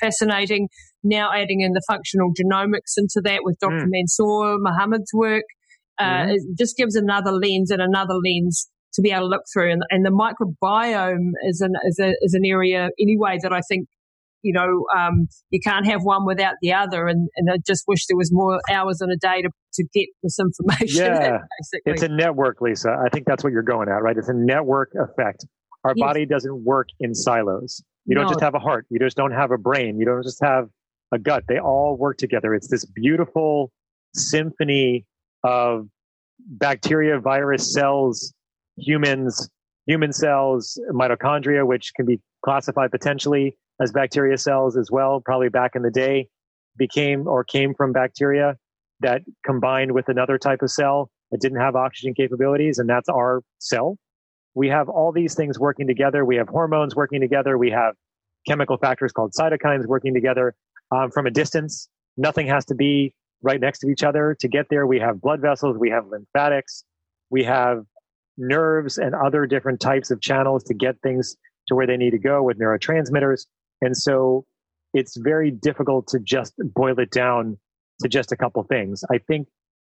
fascinating. Now adding in the functional genomics into that with Dr. Mm. Mansoor Mohammed's work, uh, mm. it just gives another lens and another lens to be able to look through. And, and the microbiome is an, is, a, is an area anyway that I think you know, um, you can't have one without the other. And, and I just wish there was more hours in a day to, to get this information. Yeah, basically. it's a network, Lisa. I think that's what you're going at, right? It's a network effect. Our yes. body doesn't work in silos. You don't no. just have a heart. You just don't have a brain. You don't just have a gut. They all work together. It's this beautiful symphony of bacteria, virus, cells, humans, human cells, mitochondria, which can be classified potentially as bacteria cells as well, probably back in the day, became or came from bacteria that combined with another type of cell that didn't have oxygen capabilities, and that's our cell. We have all these things working together. We have hormones working together. We have chemical factors called cytokines working together um, from a distance. Nothing has to be right next to each other to get there. We have blood vessels. We have lymphatics. We have nerves and other different types of channels to get things to where they need to go with neurotransmitters. And so it's very difficult to just boil it down to just a couple things. I think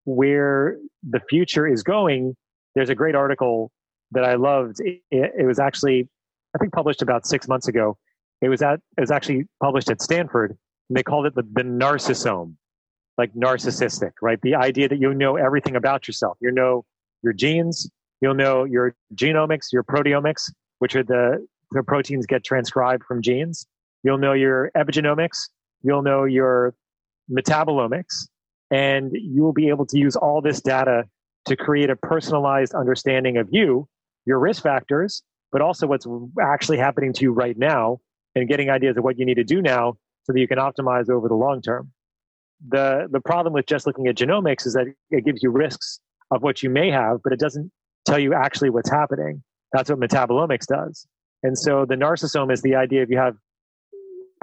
where the future is going, there's a great article that I loved. It, it, was actually, I think, published about six months ago. It was at, it was actually published at Stanford, and they called it the, the narcissome, like narcissistic, right? The idea that you know everything about yourself. You know your genes, you'll know your genomics, your proteomics, which are the the proteins get transcribed from genes. You'll know your epigenomics. You'll know your metabolomics. And you will be able to use all this data to create a personalized understanding of you, your risk factors, but also what's actually happening to you right now and getting ideas of what you need to do now so that you can optimize over the long term. The, the problem with just looking at genomics is that it gives you risks of what you may have, but it doesn't tell you actually what's happening. That's what metabolomics does. And so the narcissome is the idea of you have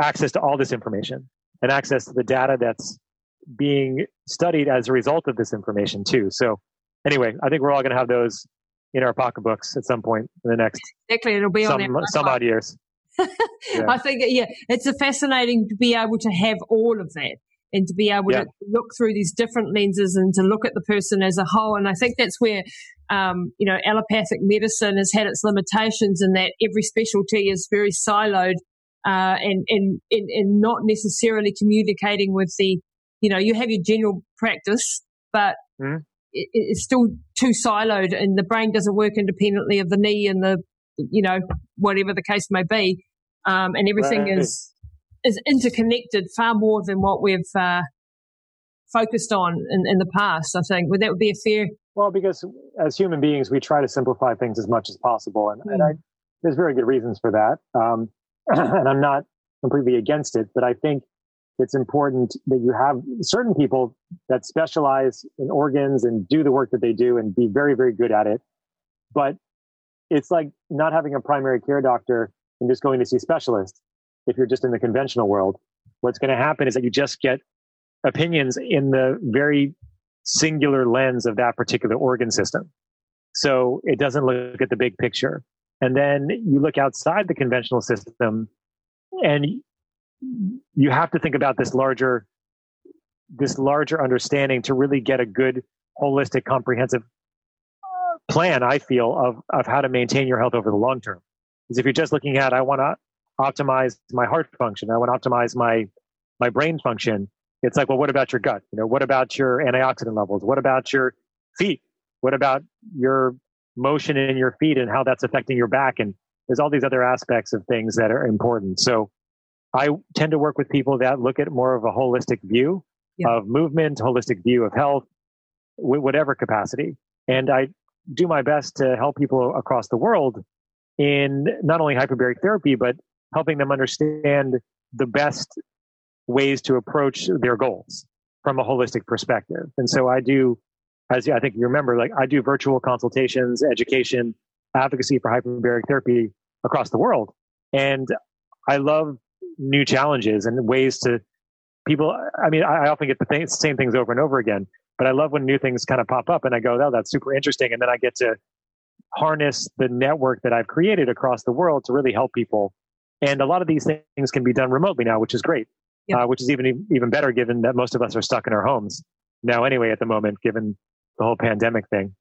access to all this information and access to the data that's being studied as a result of this information too. So anyway, I think we're all going to have those in our pocketbooks at some point in the next exactly it'll be some, on some odd years. yeah. I think yeah, it's a fascinating to be able to have all of that and to be able yeah. to look through these different lenses and to look at the person as a whole. And I think that's where, um, you know, allopathic medicine has had its limitations in that every specialty is very siloed uh, and, and, and, and not necessarily communicating with the, you know, you have your general practice, but mm. it, it's still too siloed and the brain doesn't work independently of the knee and the, you know, whatever the case may be. Um, and everything right. is, is interconnected far more than what we've, uh, focused on in, in the past, I think. Would that would be a fair? Well, because as human beings, we try to simplify things as much as possible. And, mm. and I, there's very good reasons for that. Um, and I'm not completely against it, but I think it's important that you have certain people that specialize in organs and do the work that they do and be very, very good at it. But it's like not having a primary care doctor and just going to see specialists if you're just in the conventional world. What's going to happen is that you just get opinions in the very singular lens of that particular organ system. So it doesn't look at the big picture. And then you look outside the conventional system and you have to think about this larger, this larger understanding to really get a good, holistic, comprehensive plan, I feel, of, of how to maintain your health over the long term. Because if you're just looking at, I want to optimize my heart function, I want to optimize my, my brain function. It's like, well, what about your gut? You know, what about your antioxidant levels? What about your feet? What about your motion in your feet and how that's affecting your back. And there's all these other aspects of things that are important. So I tend to work with people that look at more of a holistic view yeah. of movement, holistic view of health, whatever capacity. And I do my best to help people across the world in not only hyperbaric therapy, but helping them understand the best ways to approach their goals from a holistic perspective. And so I do as I think you remember, like I do virtual consultations, education, advocacy for hyperbaric therapy across the world. And I love new challenges and ways to people. I mean, I, often get the thing, same things over and over again, but I love when new things kind of pop up and I go, oh, that's super interesting. And then I get to harness the network that I've created across the world to really help people. And a lot of these things can be done remotely now, which is great, uh, which is even, even better given that most of us are stuck in our homes now anyway at the moment, given the whole pandemic thing.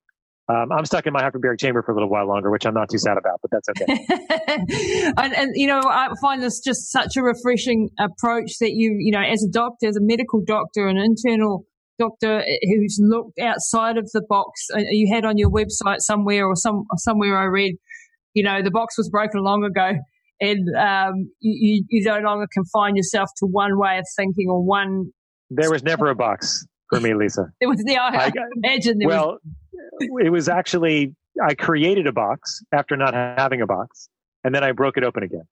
Um, I'm stuck in my hyperbaric chamber for a little while longer, which I'm not too sad about, but that's okay. and, and, you know, I find this just such a refreshing approach that you, you know, as a doctor, as a medical doctor, an internal doctor who's looked outside of the box, uh, you had on your website somewhere or some somewhere I read, you know, the box was broken long ago, and um, you, you no longer confine yourself to one way of thinking or one. There was never a box for me, Lisa. it was the I, I imagine. well, was... it was actually I created a box after not having a box, and then I broke it open again.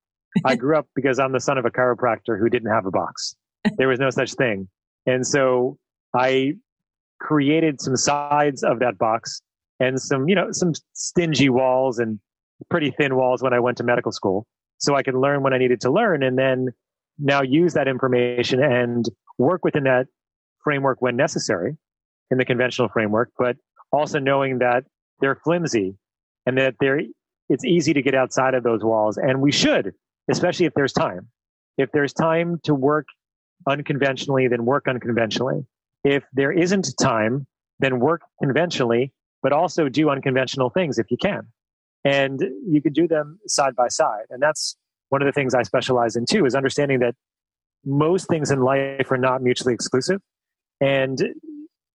I grew up because I'm the son of a chiropractor who didn't have a box. There was no such thing, and so I created some sides of that box and some, you know, some stingy walls and pretty thin walls when I went to medical school, so I could learn what I needed to learn, and then now use that information and work within that framework when necessary in the conventional framework, but also knowing that they're flimsy and that they're, it's easy to get outside of those walls. And we should, especially if there's time. If there's time to work unconventionally, then work unconventionally. If there isn't time, then work conventionally, but also do unconventional things if you can. And you can do them side by side. And that's one of the things I specialize in too, is understanding that most things in life are not mutually exclusive and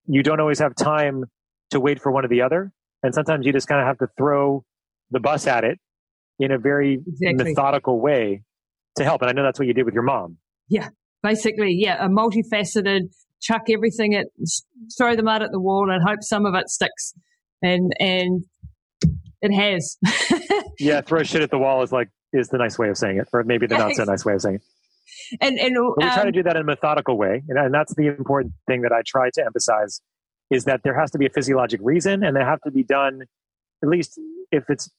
you don't always have time to wait for one or the other. And sometimes you just kind of have to throw the bus at it in a very exactly. methodical way to help. And I know that's what you did with your mom. Yeah, basically, yeah, a multifaceted chuck everything at, throw the mud at the wall and hope some of it sticks. And, and it has. yeah, throw shit at the wall is like, is the nice way of saying it, or maybe the not so nice way of saying it and and um, we try to um, do that in a methodical way, and, and that's the important thing that I try to emphasize is that there has to be a physiologic reason, and they have to be done at least if it's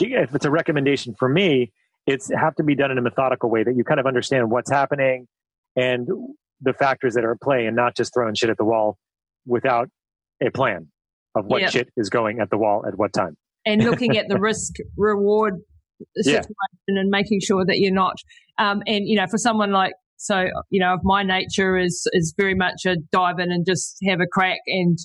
if it's a recommendation for me, it's have to be done in a methodical way that you kind of understand what's happening and the factors that are at play, and not just throwing shit at the wall without a plan of what yep. shit is going at the wall at what time. And looking at the risk reward situation yeah. and making sure that you're not um, and you know for someone like So, you know, my nature is, is very much a dive in and just have a crack. And,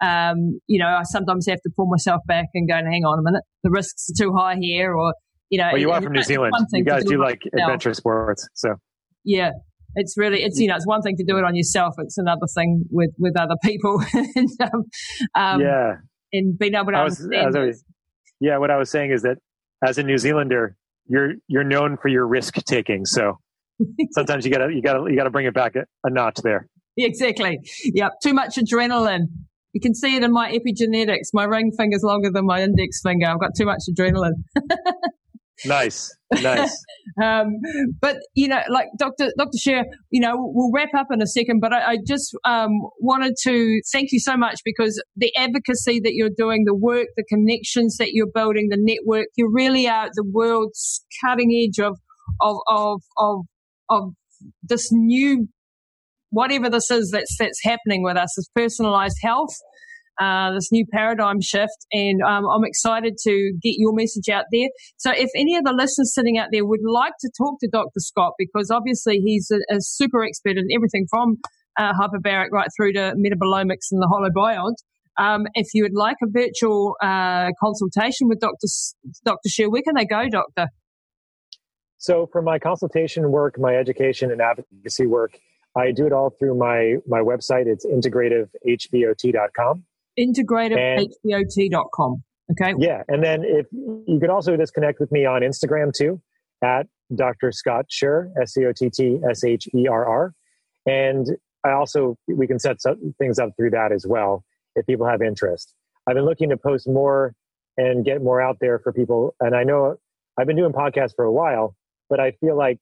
um, you know, I sometimes have to pull myself back and go, and hang on a minute, the risks are too high here or, you know. Well, you are from New Zealand. You guys do, do like adventure sports. So, yeah, it's really it's you know it's one thing to do it on yourself it's another thing with with other people and, um, um, yeah and being able to I was, understand I was, yeah what i was saying is that as a new zealander you're you're known for your risk taking. So sometimes you gotta you gotta you gotta bring it back a, a notch there. Exactly. Yep too much adrenaline. You can see it in my epigenetics. My ring finger's longer than my index finger. I've got too much adrenaline nice nice. Um, but you know like dr dr Sherr you know we'll wrap up in a second but i, I just um, wanted to thank you so much because the advocacy that you're doing the work the connections that you're building the network you really are the world's cutting edge of of of of, of this new whatever this is that's that's happening with us is personalized health uh, this new paradigm shift. And um, I'm excited to get your message out there. So if any of the listeners sitting out there would like to talk to Dr. Scott, because obviously he's a, a super expert in everything from uh, hyperbaric right through to metabolomics and the holobiont. Um, if you would like a virtual uh, consultation with Dr. S- Dr. Sherr, where can they go, Doctor? So for my consultation work, my education and advocacy work, I do it all through my my website. It's integrativehbot.com integrativehbot.com. Okay. Yeah. And then if you could also just connect with me on Instagram too at Dr. Scott Sherr, S C O T T S H E R R. And I also, we can set things up through that as well if people have interest. I've been looking to post more and get more out there for people. And I know I've been doing podcasts for a while, but I feel like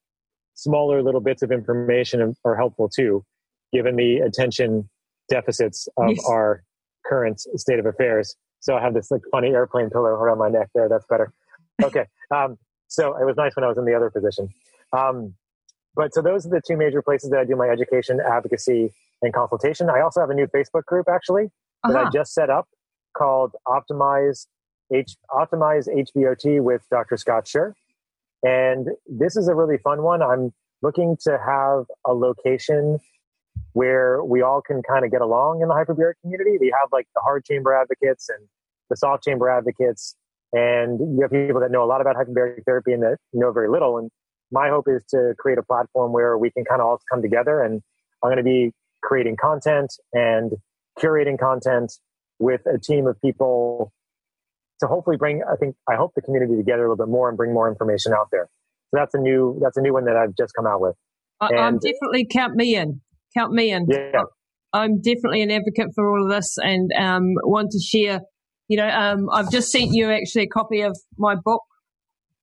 smaller little bits of information are helpful too, given the attention deficits of yes. our current state of affairs. So I have this like funny airplane pillow around my neck there. That's better. Okay. Um, so it was nice when I was in the other position. Um, but so those are the two major places that I do my education, advocacy, and consultation. I also have a new Facebook group actually that uh-huh. I just set up called Optimize H Optimize HBOT with Dr. Scott Sherr. And this is a really fun one. I'm looking to have a location where we all can kind of get along in the hyperbaric community. You have like the hard chamber advocates and the soft chamber advocates, and you have people that know a lot about hyperbaric therapy and that know very little. And my hope is to create a platform where we can kind of all come together. And I'm going to be creating content and curating content with a team of people to hopefully bring i think i hope the community together a little bit more and bring more information out there so that's a new that's a new one that i've just come out with I, am definitely count me in count me in. Yeah. I'm definitely an advocate for all of this and um, want to share. You know, um, I've just sent you actually a copy of my book.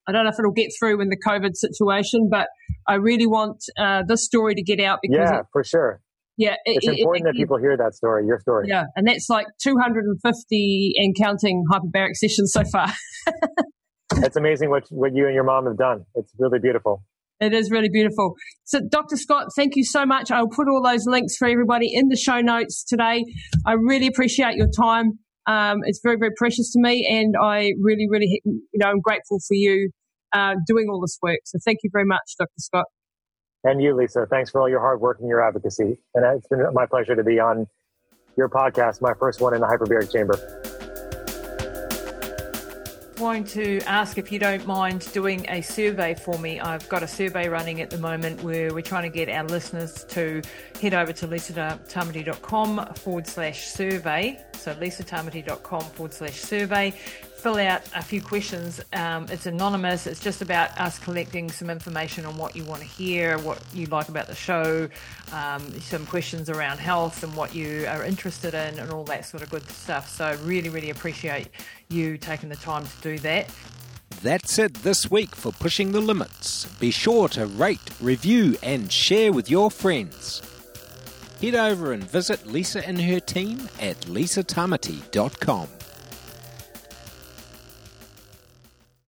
I don't know if it'll get through in the COVID situation, but I really want uh, this story to get out because yeah, it, for sure. Yeah, it, it's important it, that people hear that story, your story. Yeah, and that's like 250 and counting hyperbaric sessions so far. it's amazing what what you and your mom have done. It's really beautiful. It is really beautiful. So, Dr. Scott, thank you so much. I'll put all those links for everybody in the show notes today. I really appreciate your time. Um, it's very, very precious to me, and I really, really, you know, I'm grateful for you uh, doing all this work. So, thank you very much, Dr. Scott. And you, Lisa. Thanks for all your hard work and your advocacy. And it's been my pleasure to be on your podcast, my first one in the hyperbaric chamber going to ask if you don't mind doing a survey for me. I've got a survey running at the moment where we're trying to get our listeners to head over to lisatamati.com forward slash survey. So lisatamati.com forward slash survey fill out a few questions. Um, it's anonymous. It's just about us collecting some information on what you want to hear, what you like about the show, um, some questions around health and what you are interested in, and all that sort of good stuff. So, really, really appreciate you taking the time to do that. That's it this week for Pushing the Limits. Be sure to rate, review, and share with your friends. Head over and visit Lisa and her team at lisatamati.com.